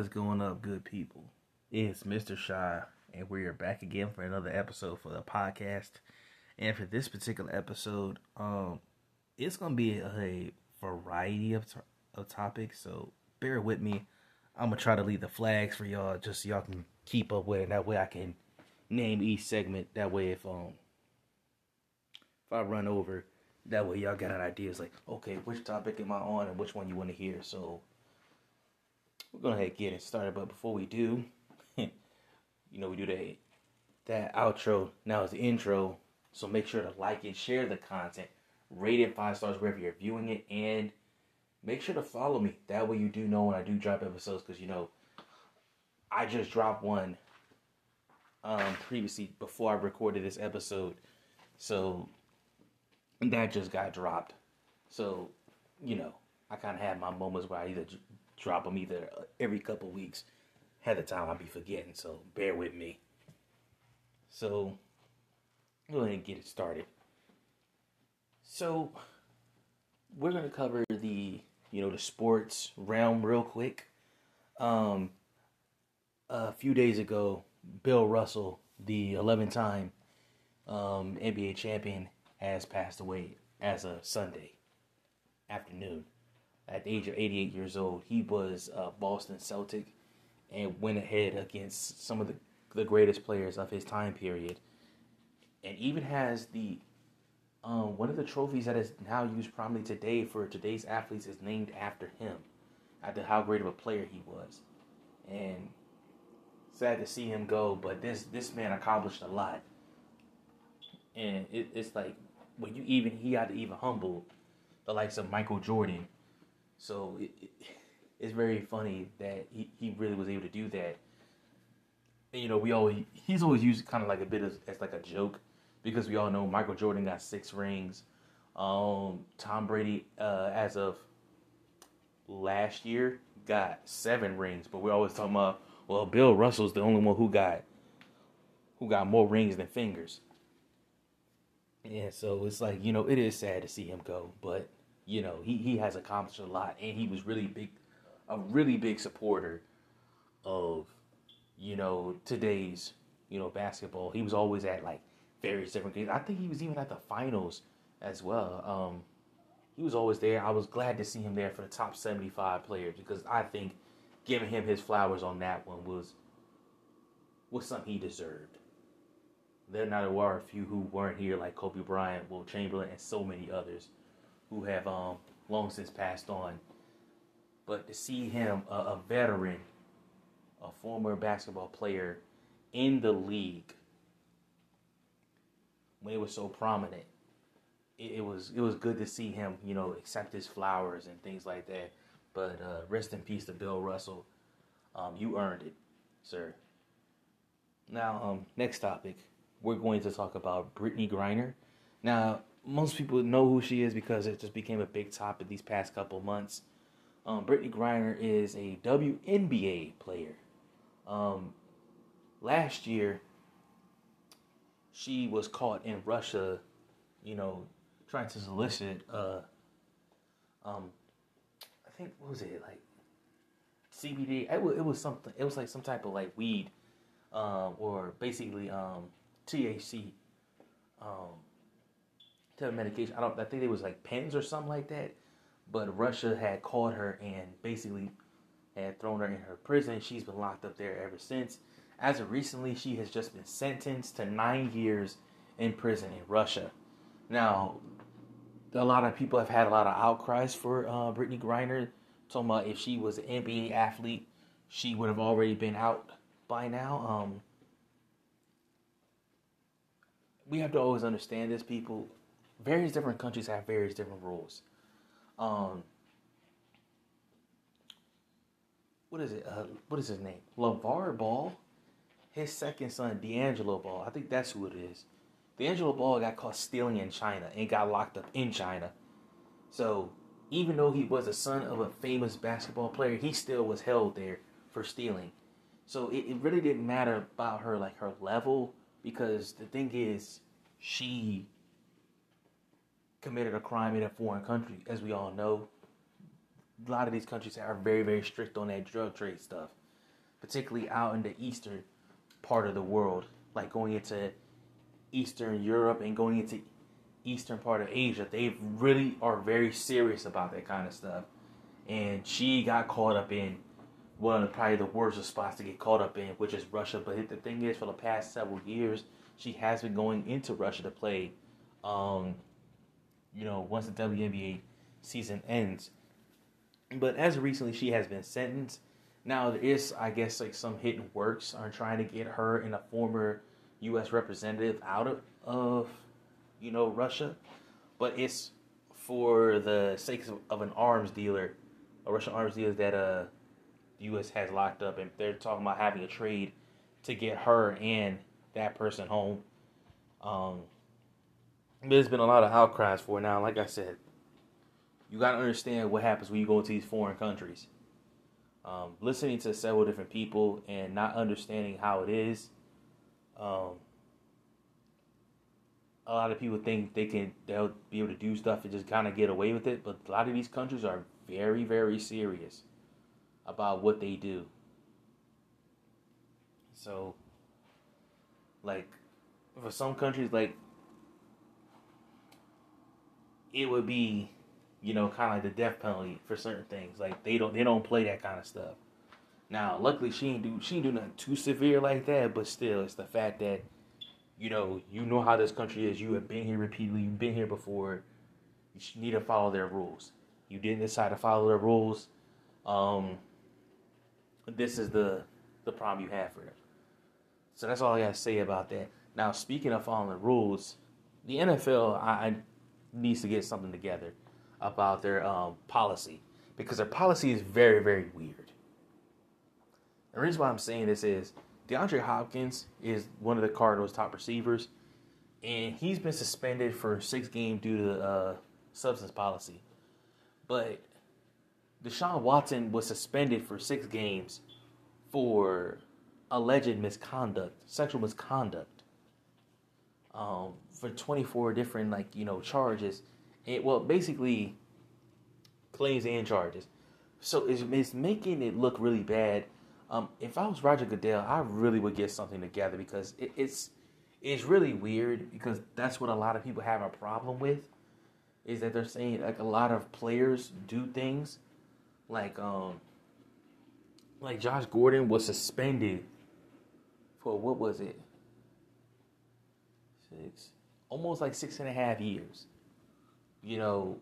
Is going up, good people? It's Mr. Sha, and we're back again for another episode for the podcast. And for this particular episode, um, it's gonna be a, variety of of topics. So bear with me. I'm gonna try to leave the flags for y'all, just so y'all can keep up with it. That way, I can name each segment. That way, if um, if I run over, that way y'all got an idea. It's like, okay, which topic am I on, and which one you want to hear. So we're gonna ahead get it started. But before we do, you know, we do that that outro. Now is the intro. So make sure to like and share the content. Rate it five stars wherever you're viewing it, and make sure to follow me. That way you do know when I do drop episodes. Because you know, I just dropped one um previously before I recorded this episode. So that just got dropped. So, you know, I kind of had my moments where I either drop them either every couple weeks. Had the time I'd be forgetting, so bear with me. So, go ahead and get it started. So, we're gonna cover the you know the sports realm real quick. Um, a few days ago, Bill Russell, the 11-time um, NBA champion, has passed away as of Sunday afternoon. At the age of 88 years old, he was a Boston Celtic and went ahead against some of the, the greatest players of his time period. And even has the um, one of the trophies that is now used prominently today for today's athletes is named after him, after how great of a player he was. And sad to see him go, but this this man accomplished a lot. And it, it's like when you even he had to even humble the likes of Michael Jordan. So it, it, it's very funny that he, he really was able to do that. And, you know, we always he's always used kind of like a bit of, as like a joke because we all know Michael Jordan got six rings. Um, Tom Brady, uh, as of last year, got seven rings. But we're always talking about well, Bill Russell's the only one who got who got more rings than fingers. Yeah, so it's like, you know, it is sad to see him go, but you know, he, he has accomplished a lot and he was really big a really big supporter of, you know, today's, you know, basketball. He was always at like various different games. I think he was even at the finals as well. Um he was always there. I was glad to see him there for the top 75 players because I think giving him his flowers on that one was was something he deserved. There now were a few who weren't here, like Kobe Bryant, Wilt Chamberlain, and so many others who have um, long since passed on. But to see him, a, a veteran, a former basketball player in the league, when it was so prominent, it, it, was it was good to see him, you know, accept his flowers and things like that. But uh, rest in peace to Bill Russell. Um, you earned it, sir. Now, um, next topic we're going to talk about Brittney Griner. Now, most people know who she is because it just became a big topic these past couple months. Um, Brittney Griner is a WNBA player. Um, last year, she was caught in Russia, you know, trying to solicit, uh, um, I think, what was it, like, CBD? It was, it was something, it was like some type of, like, weed, um, or basically, um, THC um, medication. I don't. I think it was like pens or something like that. But Russia had caught her and basically had thrown her in her prison. She's been locked up there ever since. As of recently, she has just been sentenced to nine years in prison in Russia. Now, a lot of people have had a lot of outcries for uh, Brittney Griner, talking about if she was an NBA athlete, she would have already been out by now. Um, we have to always understand this, people. Various different countries have various different rules. Um, what is it? Uh, what is his name? LaVar Ball. His second son, D'Angelo Ball. I think that's who it is. D'Angelo Ball got caught stealing in China and got locked up in China. So even though he was a son of a famous basketball player, he still was held there for stealing. So it, it really didn't matter about her like her level because the thing is, she committed a crime in a foreign country, as we all know. a lot of these countries are very very strict on that drug trade stuff, particularly out in the eastern part of the world, like going into Eastern Europe and going into eastern part of Asia. They really are very serious about that kind of stuff. And she got caught up in one of the, probably the worst spots to get caught up in, which is Russia. But the thing is, for the past several years, she has been going into Russia to play. Um, you know, once the WNBA season ends. But as of recently, she has been sentenced. Now there is, I guess, like some hidden works on trying to get her and a former U.S. representative out of, of you know, Russia. But it's for the sake of an arms dealer, a Russian arms dealer that uh, the U.S. has locked up, and they're talking about having a trade to get her and that person home. Um, there's been a lot of outcries for it now. Like I said, you got to understand what happens when you go into these foreign countries. Um, listening to several different people and not understanding how it is. Um, a lot of people think they can they'll be able to do stuff and just kind of get away with it, but a lot of these countries are very very serious about what they do. So, like, for some countries, like it would be, you know, kind of like the death penalty for certain things. Like they don't they don't play that kind of stuff. Now, luckily, she ain't do she ain't do nothing too severe like that, but still, it's the fact that, you know, you know how this country is. You have been here repeatedly. You've been here before. You need to follow their rules. You didn't decide to follow their rules. Um, this is the the problem you have for them. So that's all I gotta say about that. Now, speaking of following the rules, the NFL I, needs to get something together about their um, policy because their policy is very very weird. The reason why I'm saying this is DeAndre Hopkins is one of the Cardinals' top receivers, and he's been suspended for six games due to uh, substance policy. But Deshaun Watson was suspended for six games for alleged misconduct, sexual misconduct, um, for 24 different like you know charges, and well basically claims and charges. So it's, it's making it look really bad. Um, if I was Roger Goodell, I really would get something together because it, it's it's really weird because that's what a lot of people have a problem with is that they're saying like a lot of players do things like um like Josh Gordon was suspended for what was it? Six, almost like six and a half years. You know,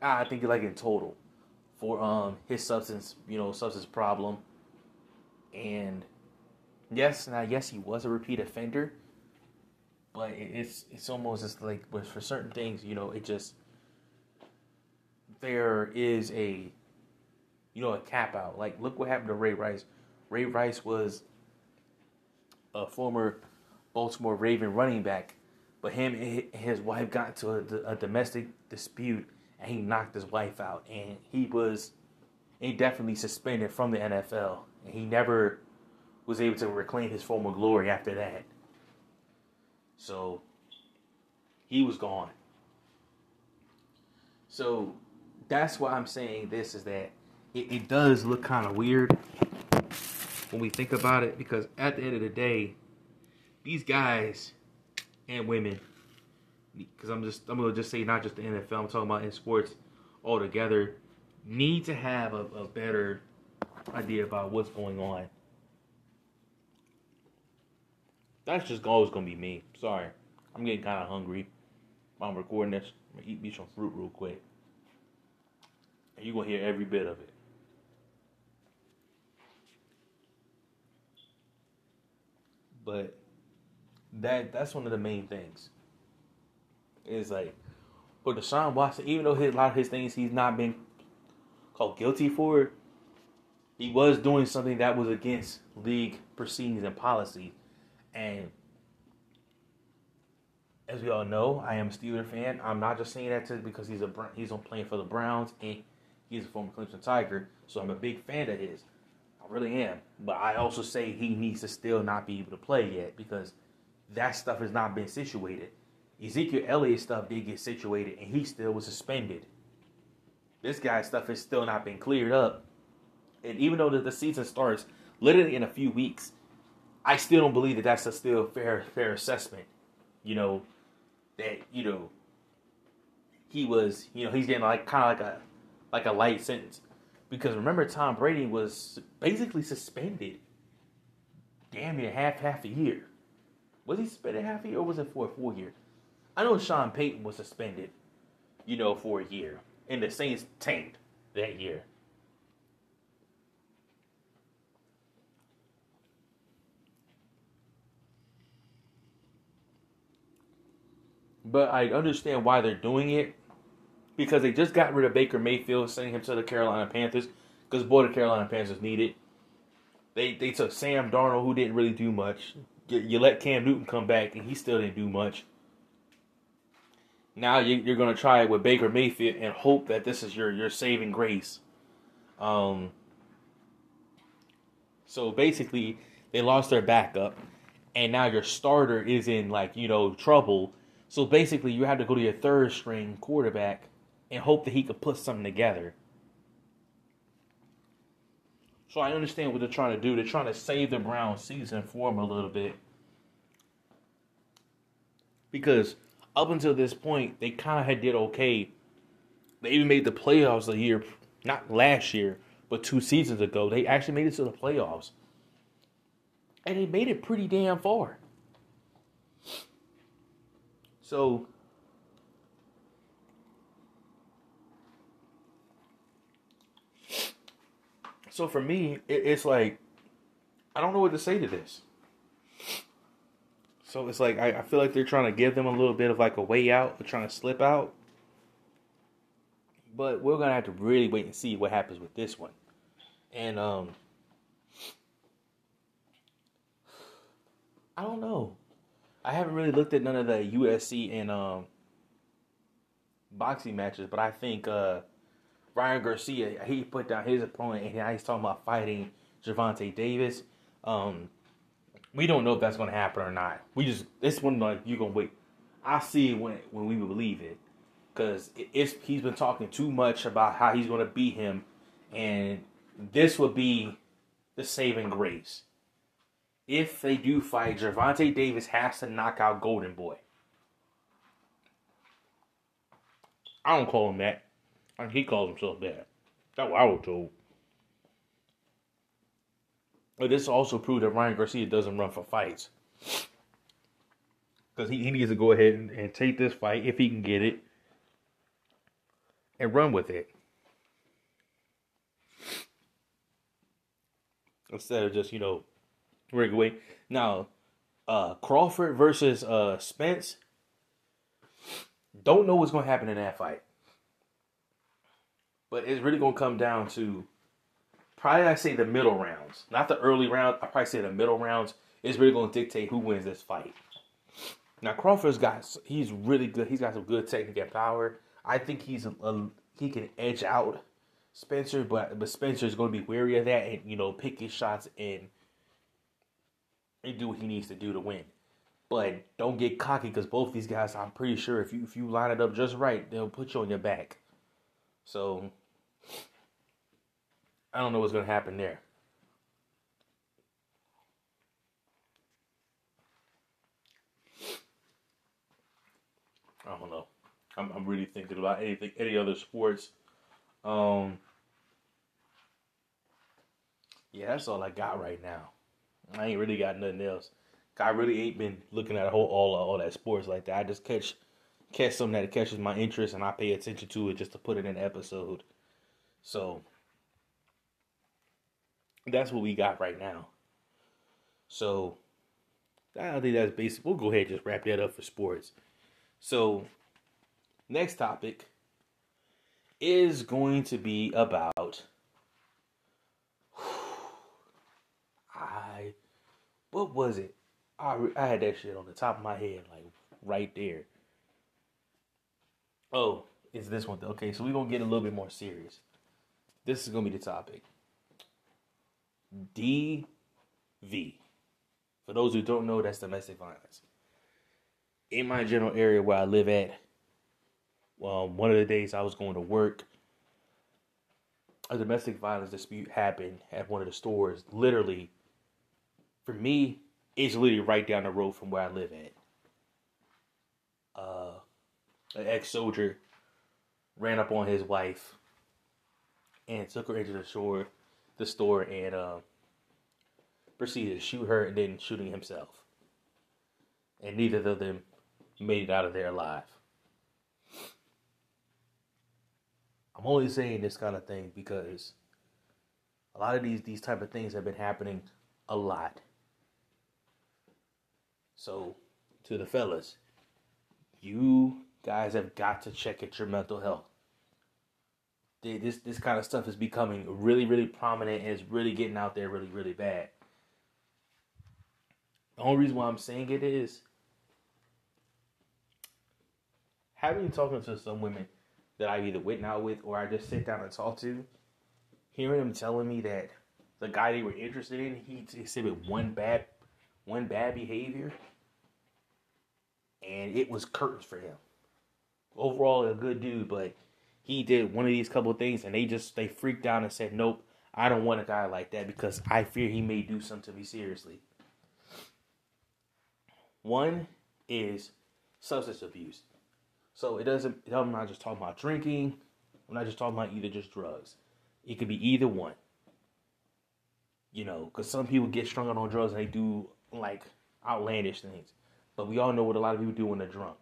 I think like in total for um his substance, you know, substance problem. And yes, now yes, he was a repeat offender, but it's it's almost just like for certain things, you know, it just there is a you know a cap out. Like look what happened to Ray Rice. Ray Rice was a former Baltimore Raven running back, but him and his wife got into a, a domestic dispute, and he knocked his wife out, and he was indefinitely suspended from the NFL, and he never was able to reclaim his former glory after that. So he was gone. So that's why I'm saying this is that it, it does look kind of weird when we think about it because at the end of the day, these guys and women, because I'm just I'm gonna just say not just the NFL, I'm talking about in sports altogether, need to have a, a better idea about what's going on. That's just always gonna be me. Sorry, I'm getting kind of hungry. I'm recording this. I'm gonna eat me some fruit real quick, and you're gonna hear every bit of it. But that that's one of the main things. Is like for Deshaun Watson, even though his, a lot of his things he's not been called guilty for, he was doing something that was against league proceedings and policy. And as we all know, I am a Steeler fan. I'm not just saying that to, because he's a he's on playing for the Browns and he's a former Clemson Tiger, so I'm a big fan of his. I really am. But I also say he needs to still not be able to play yet because that stuff has not been situated. Ezekiel Elliott stuff did get situated and he still was suspended. this guy's stuff has still not been cleared up. And even though the, the season starts literally in a few weeks, I still don't believe that that's a still fair fair assessment. You know, that you know he was you know he's getting like kind of like a like a light sentence because remember Tom Brady was basically suspended damn near half half a year. Was he suspended half a year or was it for a full year? I know Sean Payton was suspended, you know, for a year, and the Saints tanked that year. But I understand why they're doing it because they just got rid of Baker Mayfield, sending him to the Carolina Panthers because boy, the Carolina Panthers needed. They they took Sam Darnold, who didn't really do much. You, let Cam Newton come back, and he still didn't do much. Now you, you're going to try it with Baker Mayfield and hope that this is your your saving grace. Um. So basically, they lost their backup, and now your starter is in like you know trouble. So basically, you have to go to your third string quarterback and hope that he could put something together. So I understand what they're trying to do. They're trying to save the Browns season for them a little bit. Because up until this point, they kind of had did okay. They even made the playoffs a year, not last year, but two seasons ago. They actually made it to the playoffs. And they made it pretty damn far. So So for me, it, it's like I don't know what to say to this. So it's like I, I feel like they're trying to give them a little bit of like a way out, they're trying to slip out. But we're gonna have to really wait and see what happens with this one. And um I don't know. I haven't really looked at none of the UFC and um boxing matches, but I think uh Ryan Garcia, he put down his opponent, and now he's talking about fighting Gervonta Davis. Um, we don't know if that's going to happen or not. We just this one like you're gonna wait. I see it when when we believe it, because it's he's been talking too much about how he's going to beat him, and this would be the saving grace. If they do fight, Gervonta Davis has to knock out Golden Boy. I don't call him that. He calls himself that. That's what I was told. But this also proved that Ryan Garcia doesn't run for fights. Because he, he needs to go ahead and, and take this fight if he can get it and run with it. Instead of just, you know, rig away. Now, uh, Crawford versus uh, Spence. Don't know what's going to happen in that fight. But it's really gonna come down to probably I say the middle rounds, not the early round. I probably say the middle rounds is really gonna dictate who wins this fight. Now Crawford's got he's really good. He's got some good technique and power. I think he's a, a, he can edge out Spencer, but but Spencer's gonna be wary of that and you know pick his shots and and do what he needs to do to win. But don't get cocky because both these guys, I'm pretty sure if you if you line it up just right, they'll put you on your back. So I don't know what's going to happen there. I don't know. I'm, I'm really thinking about anything, any other sports. Um, yeah, that's all I got right now. I ain't really got nothing else. I really ain't been looking at whole all all that sports like that. I just catch catch something that catches my interest and I pay attention to it just to put it in an episode. So that's what we got right now. So I think that's basic. We'll go ahead and just wrap that up for sports. So next topic is going to be about I what was it? I I had that shit on the top of my head like right there. Oh, it's this one? Okay, so we're gonna get a little bit more serious. This is gonna be the topic. DV. For those who don't know, that's domestic violence. In my general area where I live at, well, one of the days I was going to work, a domestic violence dispute happened at one of the stores. Literally, for me, it's literally right down the road from where I live at. Uh, an ex-soldier ran up on his wife and took her into the store, the store, and uh, proceeded to shoot her and then shooting himself. And neither of them made it out of there alive. I'm only saying this kind of thing because a lot of these these type of things have been happening a lot. So, to the fellas, you guys have got to check at your mental health. This this kind of stuff is becoming really really prominent and it's really getting out there really really bad. The only reason why I'm saying it is having talking to some women that I either went out with or I just sit down and talk to, hearing them telling me that the guy they were interested in, he exhibited one bad one bad behavior and it was curtains for him. Overall a good dude, but he did one of these couple of things and they just they freaked out and said, Nope, I don't want a guy like that because I fear he may do something to me seriously. One is substance abuse. So it doesn't. I'm not just talking about drinking. I'm not just talking about either just drugs. It could be either one. You know, because some people get strung out on drugs and they do like outlandish things. But we all know what a lot of people do when they're drunk.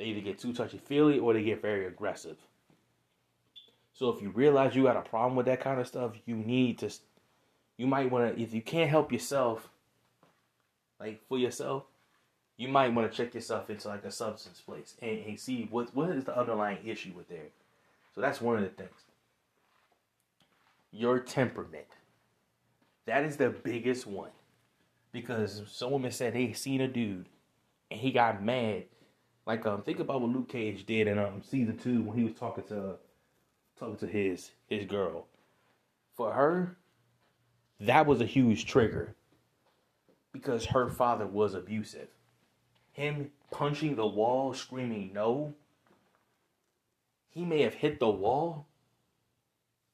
They either get too touchy feely or they get very aggressive. So if you realize you got a problem with that kind of stuff, you need to. You might want to. If you can't help yourself, like for yourself, you might want to check yourself into like a substance place and, and see what what is the underlying issue with there. So that's one of the things. Your temperament. That is the biggest one. Because some women said they seen a dude and he got mad. Like um think about what Luke Cage did in um season two when he was talking to talking to his his girl. For her, that was a huge trigger. Because her father was abusive him punching the wall, screaming no, he may have hit the wall,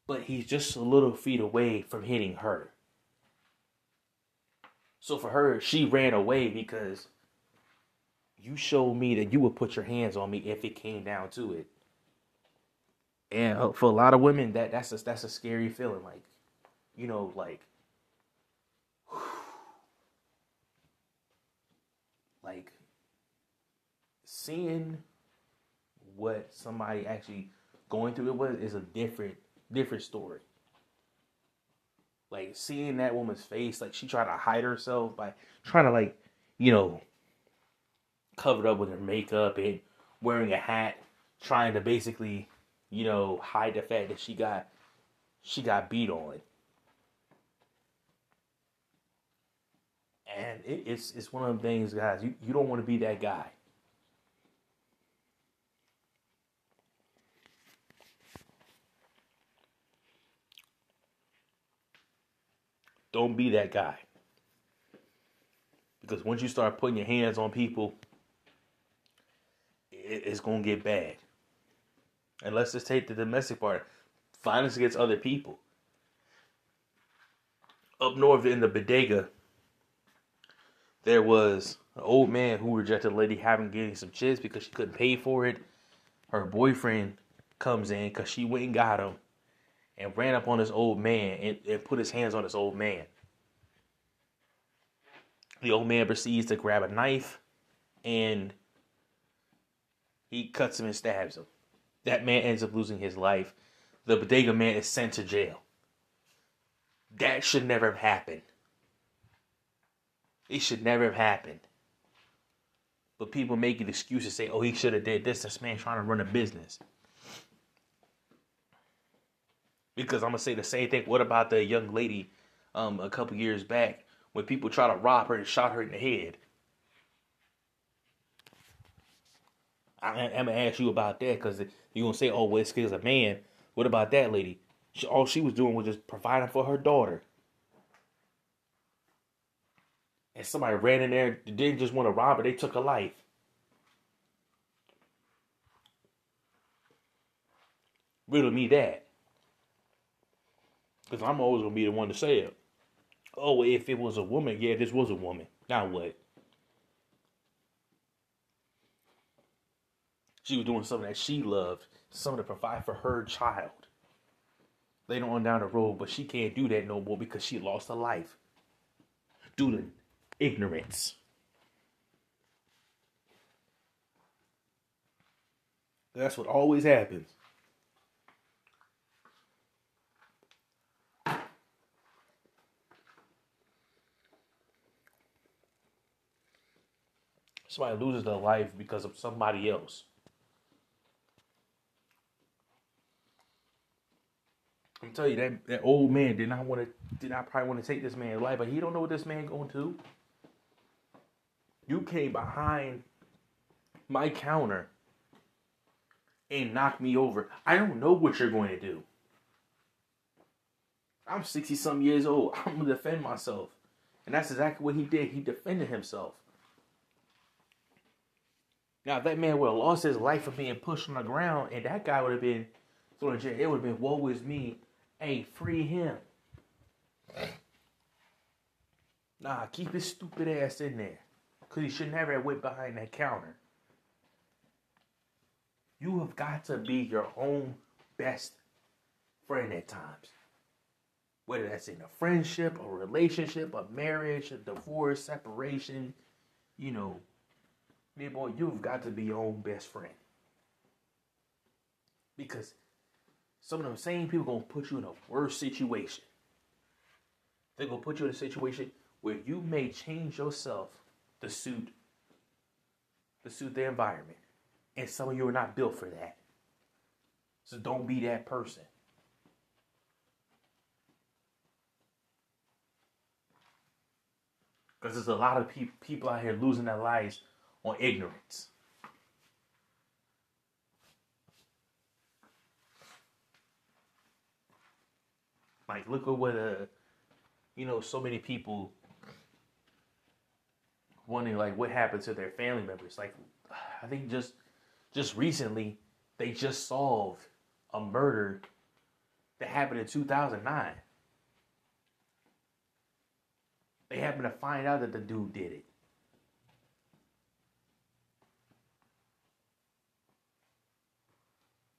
but he's just a little feet away from hitting her. So for her, she ran away because you showed me that you would put your hands on me if it came down to it. And uh, for a lot of women, that that's a, that's a scary feeling. Like, you know, like, like seeing what somebody actually going through it was is a different different story. Like seeing that woman's face, like she tried to hide herself by trying to like, you know, cover up with her makeup and wearing a hat, trying to basically, you know, hide the fact that she got she got beat on. And it, it's it's one of the things, guys. You you don't want to be that guy. Don't be that guy. Because once you start putting your hands on people, it's to get bad. And let's just take the domestic part violence against other people. Up north in the bodega, there was an old man who rejected a lady having getting some chips because she couldn't pay for it. Her boyfriend comes in because she went and got him and ran up on this old man and, and put his hands on this old man. The old man proceeds to grab a knife and he cuts him and stabs him. That man ends up losing his life. The bodega man is sent to jail. That should never have happened. It should never have happened. But people make an excuse to say, oh, he should have did this. This man trying to run a business. Because I'm gonna say the same thing. What about the young lady um, a couple years back when people try to rob her and shot her in the head? I, am gonna ask you about that because you're gonna say, "Oh, well, because a man." What about that lady? She, all she was doing was just providing for her daughter. And somebody ran in there, didn't just want to rob her; they took her life. Riddle me that. Because I'm always gonna be the one to say it. Oh, if it was a woman, yeah, this was a woman. Now what? She was doing something that she loved, something to provide for her child. Later on down the road, but she can't do that no more because she lost her life due to ignorance. That's what always happens. Somebody loses their life because of somebody else. I'm telling you that that old man did not want to did not probably want to take this man's life, but he don't know what this man going to. You came behind my counter and knocked me over. I don't know what you're going to do. I'm 60 some years old. I'm gonna defend myself. And that's exactly what he did. He defended himself. Now, if that man would have lost his life for being pushed on the ground, and that guy would have been thrown in jail, it would have been, woe is me. Hey, free him. Nah, keep his stupid ass in there. Because he should never have went behind that counter. You have got to be your own best friend at times. Whether that's in a friendship, a relationship, a marriage, a divorce, separation, you know, me boy, you've got to be your own best friend. Because some of them same people gonna put you in a worse situation. They're gonna put you in a situation where you may change yourself to suit to suit the environment. And some of you are not built for that. So don't be that person. Because there's a lot of pe- people out here losing their lives on ignorance. Like, look at what, uh, you know, so many people wondering, like, what happened to their family members. Like, I think just, just recently, they just solved a murder that happened in 2009. They happened to find out that the dude did it.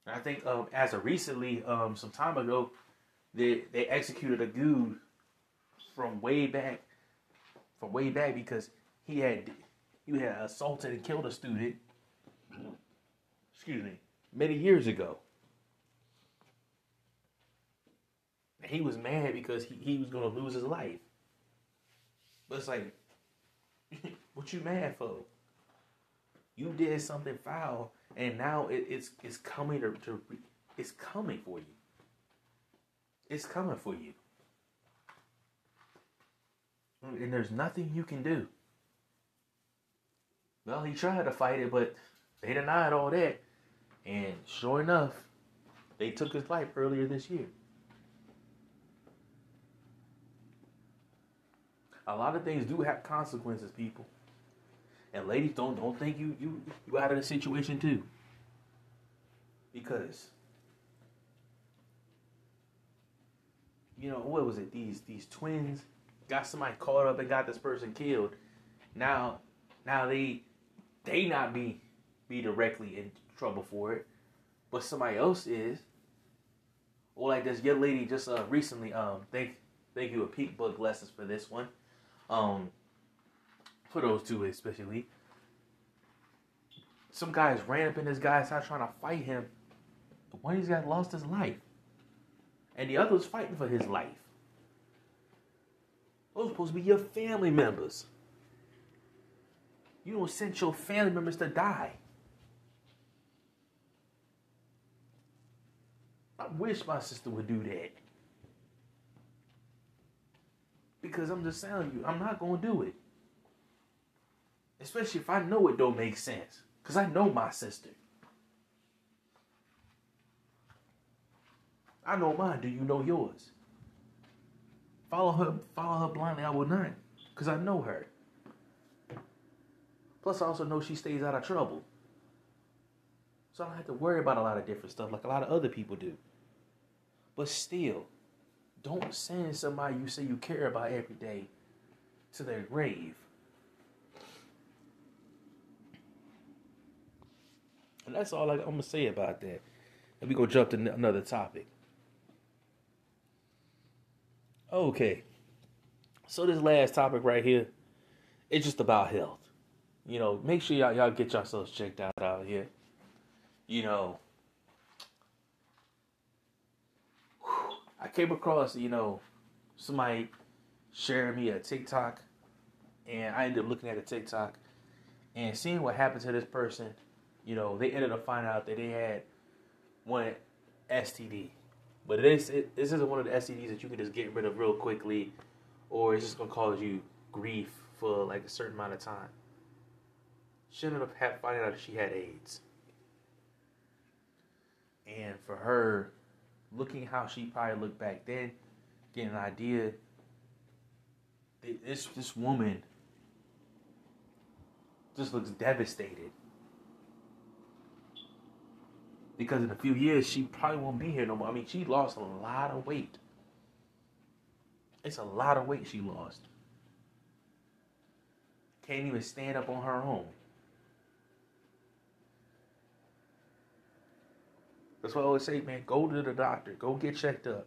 I think um, as of recently, um, some time ago, they they executed a dude from way back, from way back because he had he had assaulted and killed a student. Excuse me, many years ago. he was mad because he, he was gonna lose his life. But it's like, what you mad for? You did something foul and now it, it's it's coming to, to it's coming for you. It's coming for you. And there's nothing you can do. Well, he tried to fight it, but they denied all that. And sure enough, they took his life earlier this year. A lot of things do have consequences, people. And ladies, don't don't think you you you out of the situation too. Because you know what was it? These these twins got somebody caught up and got this person killed. Now now they they not be be directly in trouble for it, but somebody else is. Or like this young lady just uh recently um thank thank you a peak book lessons for this one. Um for those two especially. Some guys ran up in this guy's house trying to fight him. One of these guys lost his life. And the other was fighting for his life. Those are supposed to be your family members. You don't send your family members to die. I wish my sister would do that. Because I'm just telling you, I'm not going to do it. Especially if I know it don't make sense. Because I know my sister. I know mine. Do you know yours? Follow her, follow her blindly. I will not. Because I know her. Plus, I also know she stays out of trouble. So I don't have to worry about a lot of different stuff like a lot of other people do. But still, don't send somebody you say you care about every day to their grave. And that's all I, am gonna say about that. And we gonna jump to another topic. Okay. So this last topic right here, it's just about health. You know, make sure y'all y'all get yourselves checked out out here. You know, I came across, you know, somebody sharing me a TikTok, and I ended up looking at the TikTok and seeing what happened to this person. You know, they ended up finding out that they had one STD, but this it, this isn't one of the STDs that you can just get rid of real quickly, or it's just gonna cause you grief for like a certain amount of time. She ended up finding out that she had AIDS, and for her looking how she probably looked back then, getting an idea. This this woman just looks devastated because in a few years she probably won't be here no more. I mean, she lost a lot of weight. It's a lot of weight she lost. Can't even stand up on her own. That's why I always say, man, go to the doctor. Go get checked up.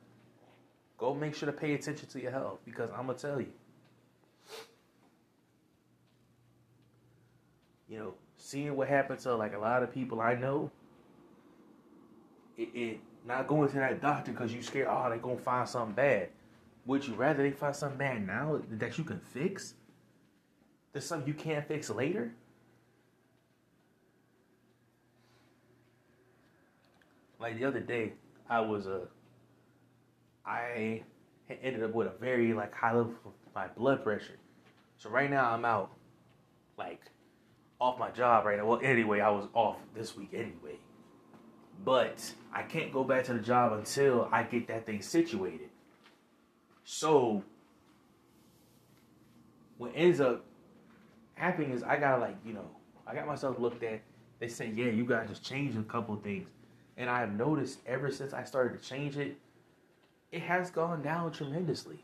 Go make sure to pay attention to your health because I'm gonna tell you. You know, seeing what happened to like a lot of people I know, it, not going to that doctor because you scared. Oh, they gonna find something bad. Would you rather they find something bad now that you can fix? There's something you can't fix later. Like the other day, I was a, uh, I ended up with a very like high level of my blood pressure. So right now I'm out, like, off my job right now. Well, anyway, I was off this week anyway. But I can't go back to the job until I get that thing situated. So what ends up happening is I gotta like, you know, I got myself looked at. They say, yeah, you gotta just change a couple things. And I have noticed ever since I started to change it, it has gone down tremendously.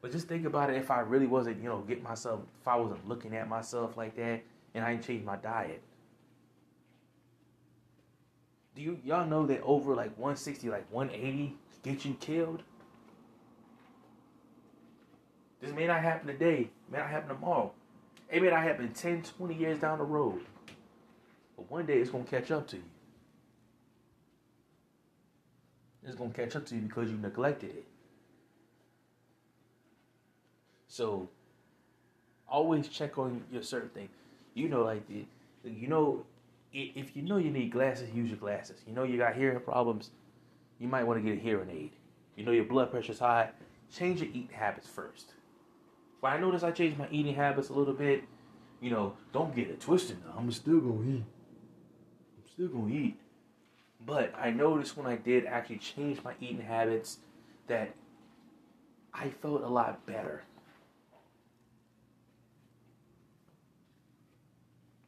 But just think about it if I really wasn't, you know, getting myself, if I wasn't looking at myself like that and I didn't change my diet. Do you y'all know that over like 160, like 180 get you killed? This may not happen today, may not happen tomorrow. It may not happen 10, 20 years down the road. But one day it's to catch up to you. It's to catch up to you because you neglected it. So always check on your certain thing. You know, like the, you know, if you know you need glasses, use your glasses. You know you got hearing problems, you might want to get a hearing aid. You know your blood pressure's high, change your eating habits first. But I noticed I changed my eating habits a little bit. You know, don't get it twisted now. I'm still gonna eat I'm still gonna eat. But I noticed when I did actually change my eating habits that I felt a lot better.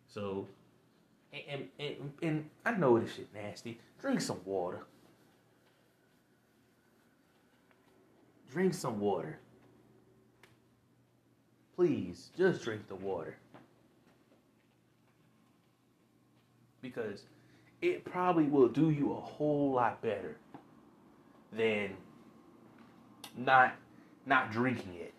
So, and, and, and I know this shit nasty. Drink some water. Drink some water. Please, just drink the water. Because it probably will do you a whole lot better than not not drinking it.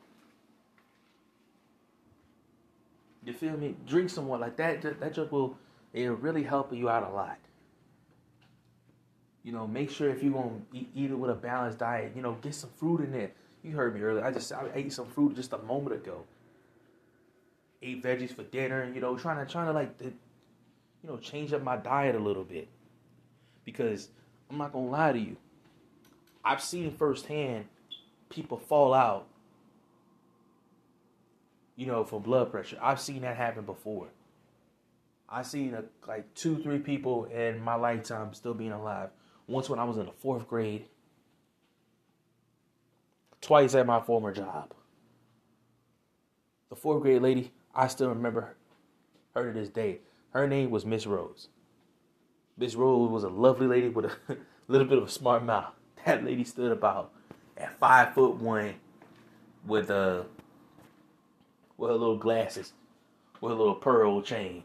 You feel me? Drink some water like that. That just will it'll really help you out a lot. You know, make sure if you're gonna eat, eat it with a balanced diet, you know, get some fruit in there. You heard me earlier. I just I ate some fruit just a moment ago. Ate veggies for dinner. You know, trying to trying to like you know, change up my diet a little bit. Because I'm not gonna lie to you. I've seen firsthand people fall out, you know, from blood pressure. I've seen that happen before. I've seen a, like two, three people in my lifetime still being alive. Once when I was in the fourth grade, twice at my former job. The fourth grade lady, I still remember her to this day. Her name was Miss Rose. Miss Rose was a lovely lady with a little bit of a smart mouth. That lady stood about at five foot one with a with her little glasses, with a little pearl chain.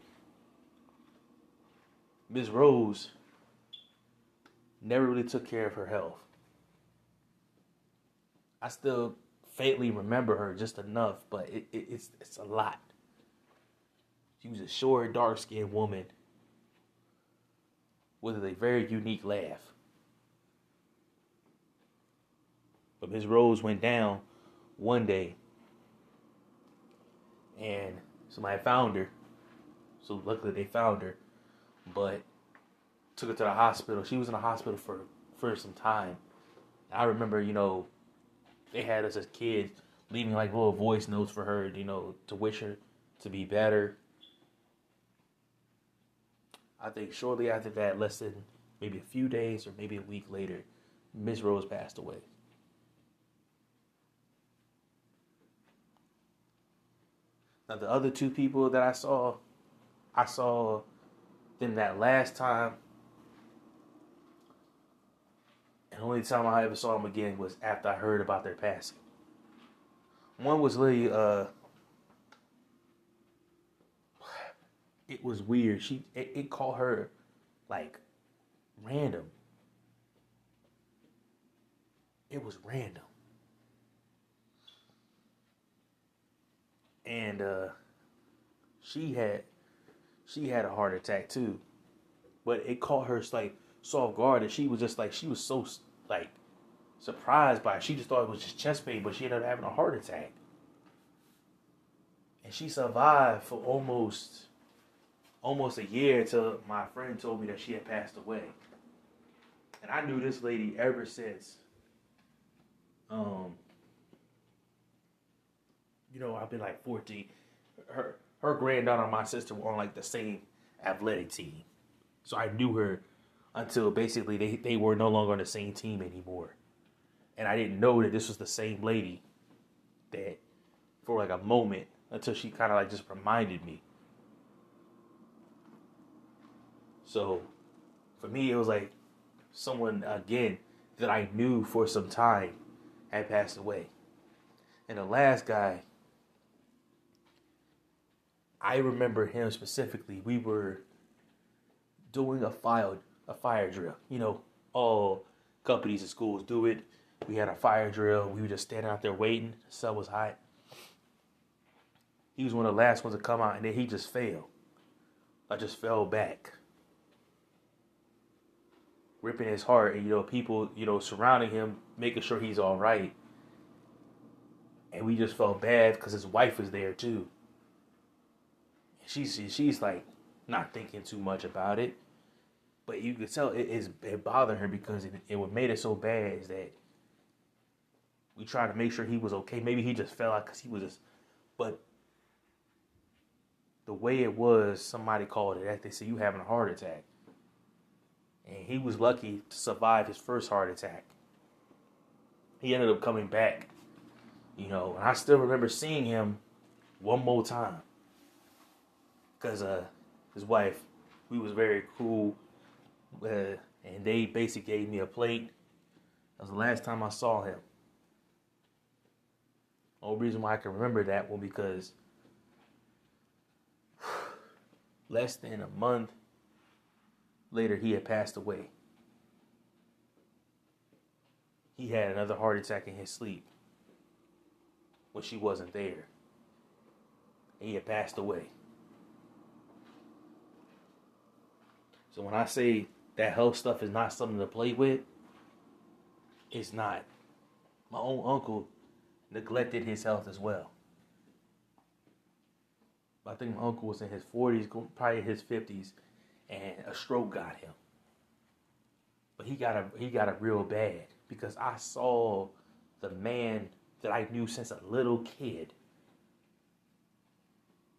Miss Rose never really took care of her health. I still faintly remember her just enough, but it, it, it's it's a lot. She was a short, dark skinned woman with a very unique laugh. But Miss Rose went down one day and somebody found her. So luckily they found her, but took her to the hospital. She was in the hospital for for some time. I remember, you know, they had us as kids leaving like little voice notes for her, you know, to wish her to be better. I think shortly after that, less than maybe a few days or maybe a week later, Miss Rose passed away. Now the other two people that I saw, I saw them that last time. And the only time I ever saw them again was after I heard about their passing. One was Lily, uh it was weird. She it, it called her like random. It was random. And uh she had she had a heart attack too. But it caught her like soft guard and she was just like she was so like surprised by it. She just thought it was just chest pain, but she ended up having a heart attack. And she survived for almost almost a year until my friend told me that she had passed away. And I knew this lady ever since. Um, you know, I've been like 14. Her her granddaughter and my sister were on like the same athletic team. So I knew her until basically they, they were no longer on the same team anymore. And I didn't know that this was the same lady that for like a moment until she kind of like just reminded me So for me, it was like someone, again, that I knew for some time had passed away. And the last guy, I remember him specifically. We were doing a fire a fire drill. You know, all companies and schools do it. We had a fire drill. We were just standing out there waiting. The sun was hot. He was one of the last ones to come out, and then he just fell. I just fell back ripping his heart, and you know, people, you know, surrounding him, making sure he's all right. And we just felt bad because his wife was there too. She's she's like not thinking too much about it, but you could tell it is it bothered her because it, it what made it so bad is that we tried to make sure he was okay. Maybe he just fell out because he was just, but the way it was, somebody called it that. They said you having a heart attack and he was lucky to survive his first heart attack. He ended up coming back, you know, and I still remember seeing him one more time because uh, his wife, we was very cool, uh, and they basically gave me a plate. That was the last time I saw him. The only reason why I can remember that was because less than a month Later, he had passed away. He had another heart attack in his sleep when she wasn't there. he had passed away. So when I say that health stuff is not something to play with, it's not. My own uncle neglected his health as well. I think my uncle was in his 40s, probably his 50s, and a stroke got him. But he got a he got a real bad because I saw the man that I knew since a little kid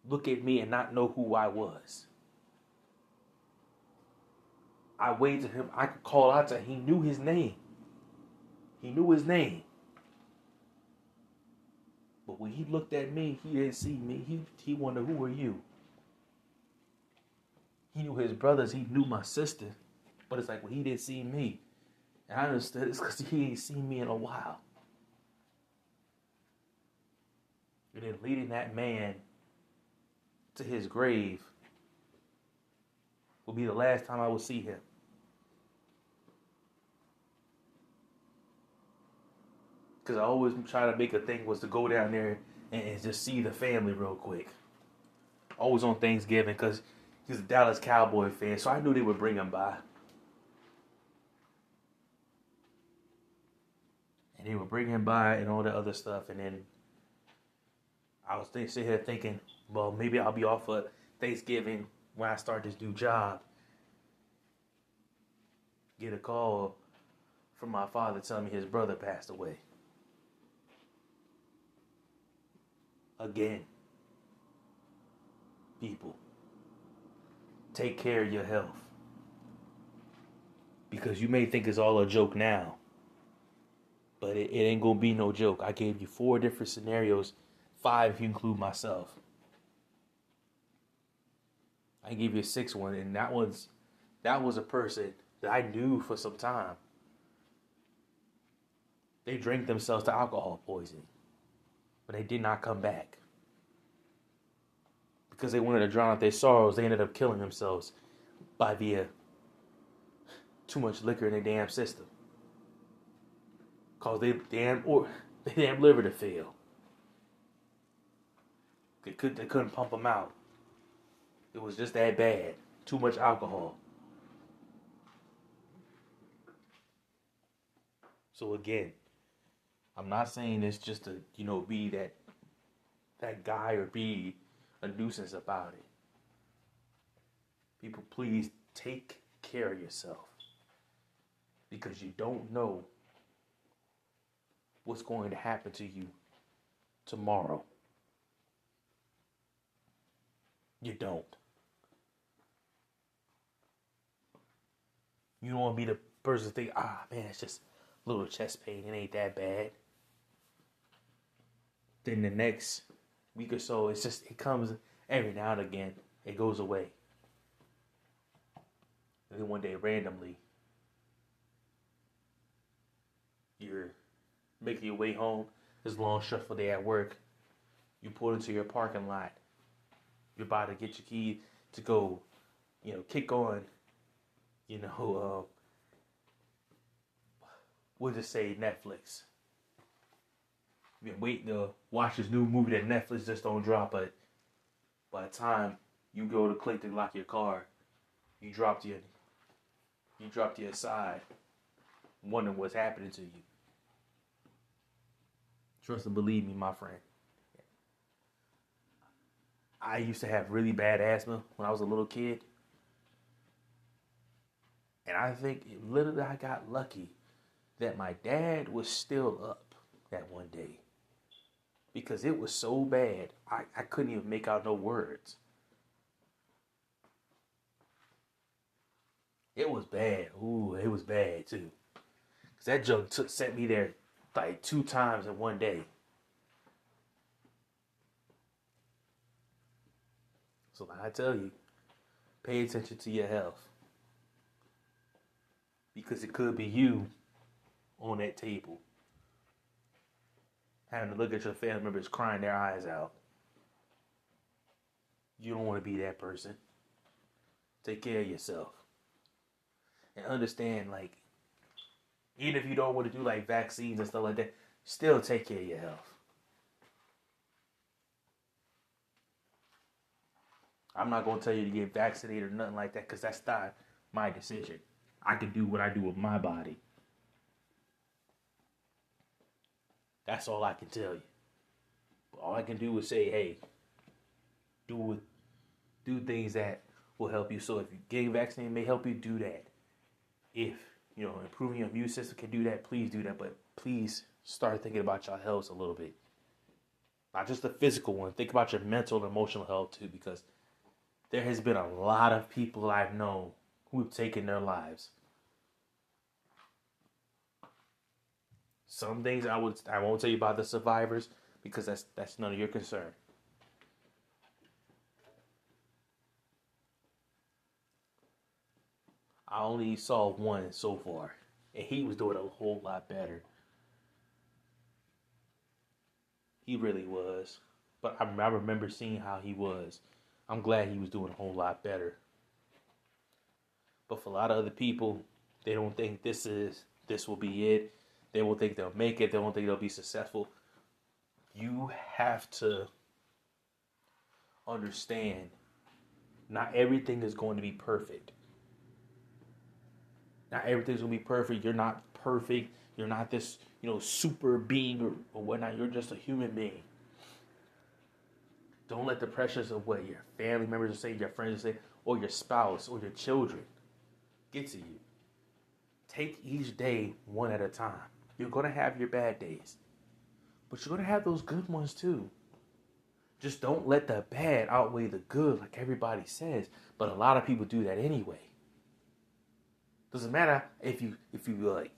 look at me and not know who I was. I waved to him. I could call out to him. He knew his name. He knew his name. But when he looked at me, he didn't see me. He he wondered, who are you? He knew his brothers. He knew my sister. But it's like when he didn't see me, And I understood it's because he ain't seen me in a while. And then leading that man to his grave will be the last time I will see him. Because I always try to make a thing was to go down there and, and just see the family real quick. Always on Thanksgiving because he's a Dallas Cowboy fan, so I knew they would bring him by. And they would bring him by and all that other stuff, and then I was sitting here thinking, well, maybe I'll be off for Thanksgiving when I start this new job. Get a call from my father telling me his brother passed away. Again, people, take care of your health. Because you may think it's all a joke now, but it, it ain't gonna be no joke. I gave you four different scenarios, five if you include myself. I gave you a sixth one, and that was that was a person that I knew for some time. They drank themselves to alcohol poisoning but they did not come back. Because they wanted to drown out their sorrows, they ended up killing themselves by via too much liquor in their damn system. Cause they damn or they damn liver to fail. They could they couldn't pump them out. It was just that bad. Too much alcohol. So again, I'm not saying it's just to, you know, be that that guy or be a nuisance about it. People, please take care of yourself. Because you don't know what's going to happen to you tomorrow. You don't. You don't want to be the person to think, ah, man, it's just a little chest pain. It ain't that bad then the next week or so, it's just it comes every now and again. It goes away. And then one day, randomly, you're making your way home. A long, stressful day at work. You pull into your parking lot. You're about to get your key to go, you know, kick on, you know, uh, we'll just say Netflix been waiting to watch this new movie that Netflix just don't drop, but by the time you go to click to lock your car, you dropped your you dropped your side, wondering what's happening to you. Trust and believe me, my friend. I used to have really bad asthma when I was a little kid. And I think literally I got lucky that my dad was still up that one day because it was so bad. I, I couldn't even make out no words. It was bad. Ooh, it was bad too. Cause that joke took sent me there like two times in one day. So like I tell you, pay attention to your health. Because it could be you on that table having to look at your family members crying their eyes out. You don't want to be that person. Take care of yourself. And understand, like, even if you don't want to do like vaccines and stuff like that, still take care of your health. I'm not going to tell you to get vaccinated or nothing like that because that's not my decision. I can do what I do with my body. That's all I can tell you. All I can do is say, hey, do do things that will help you. So if getting vaccinated may help you, do that. If you know improving your immune system can do that, please do that. But please start thinking about your health a little bit. Not just the physical one. Think about your mental and emotional health too, because there has been a lot of people I've known who have taken their lives Some things I would I won't tell you about the survivors because that's that's none of your concern. I only saw one so far. and he was doing a whole lot better. He really was. But I, I remember seeing how he was. I'm glad he was doing a whole lot better. But for a lot of other people, they don't think this is this will be it. They won't think they'll make it. They won't think they'll be successful. You have to understand not everything is going to be perfect. Not everything's gonna be perfect. You're not perfect. You're not this, you know, super being or, or whatnot. You're just a human being. Don't let the pressures of what your family members say, your friends say, or your spouse or your children get to you. Take each day one at a time. You're gonna have your bad days, but you're gonna have those good ones too. Just don't let the bad outweigh the good, like everybody says. But a lot of people do that anyway. Doesn't matter if you if you like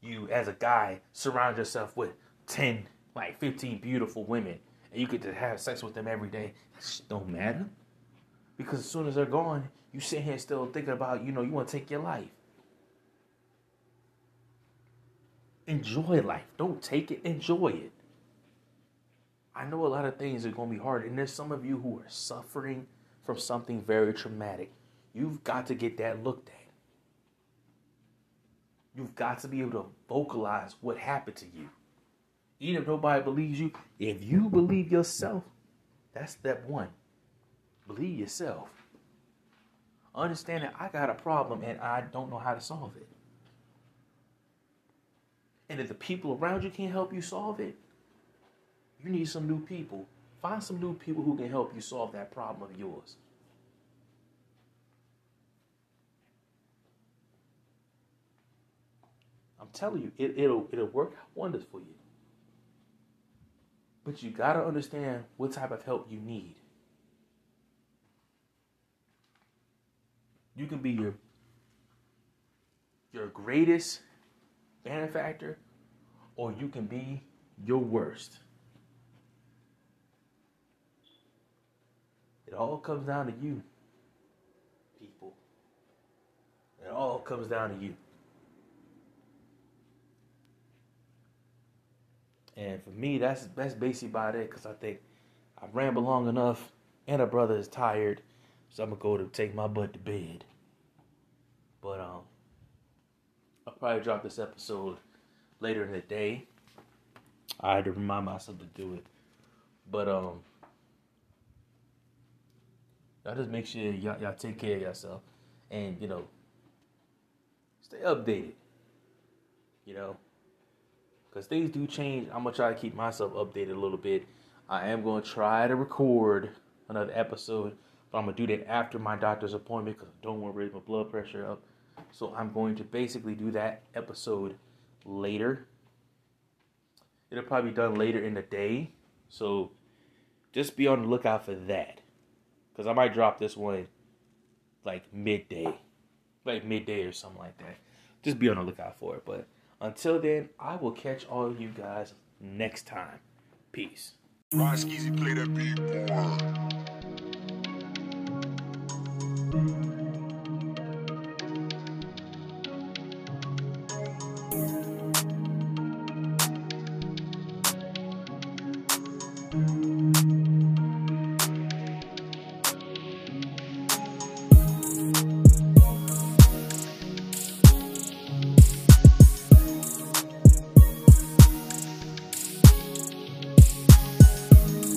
you as a guy surround yourself with ten, like fifteen beautiful women, and you get to have sex with them every day. That don't matter. Because as soon as they're gone, you sit here still thinking about, you know, you want to take your life. Enjoy life. Don't take it, enjoy it. I know a lot of things are going to be hard, and there's some of you who are suffering from something very traumatic. You've got to get that looked at. You've got to be able to vocalize what happened to you. Even if nobody believes you, if you believe yourself, that's step one. Believe yourself. Understand that I got a problem and I don't know how to solve it. And if the people around you can't help you solve it, you need some new people. Find some new people who can help you solve that problem of yours. I'm telling you, it, it'll it'll work wonders for you. But you gotta understand what type of help you need. You can be your your greatest benefactor, or you can be your worst. It all comes down to you, people. It all comes down to you. And for me, that's that's basically about it. Cause I think I rambled long enough, and a brother is tired, so I'm gonna go to take my butt to bed. But um, I'll probably drop this episode later in the day. I had to remind myself to do it, but um, y'all just make sure y'all, y'all take care of yourself, and you know, stay updated. You know, because things do change. I'm gonna try to keep myself updated a little bit. I am gonna try to record another episode, but I'm gonna do that after my doctor's appointment because I don't want to raise my blood pressure up. So I'm going to basically do that episode later. It'll probably be done later in the day, so just be on the lookout for that. Because I might drop this one like midday, like midday or something like that. Just be on the lookout for it, but. Until then, I will catch all you guys next time. Peace. play that beat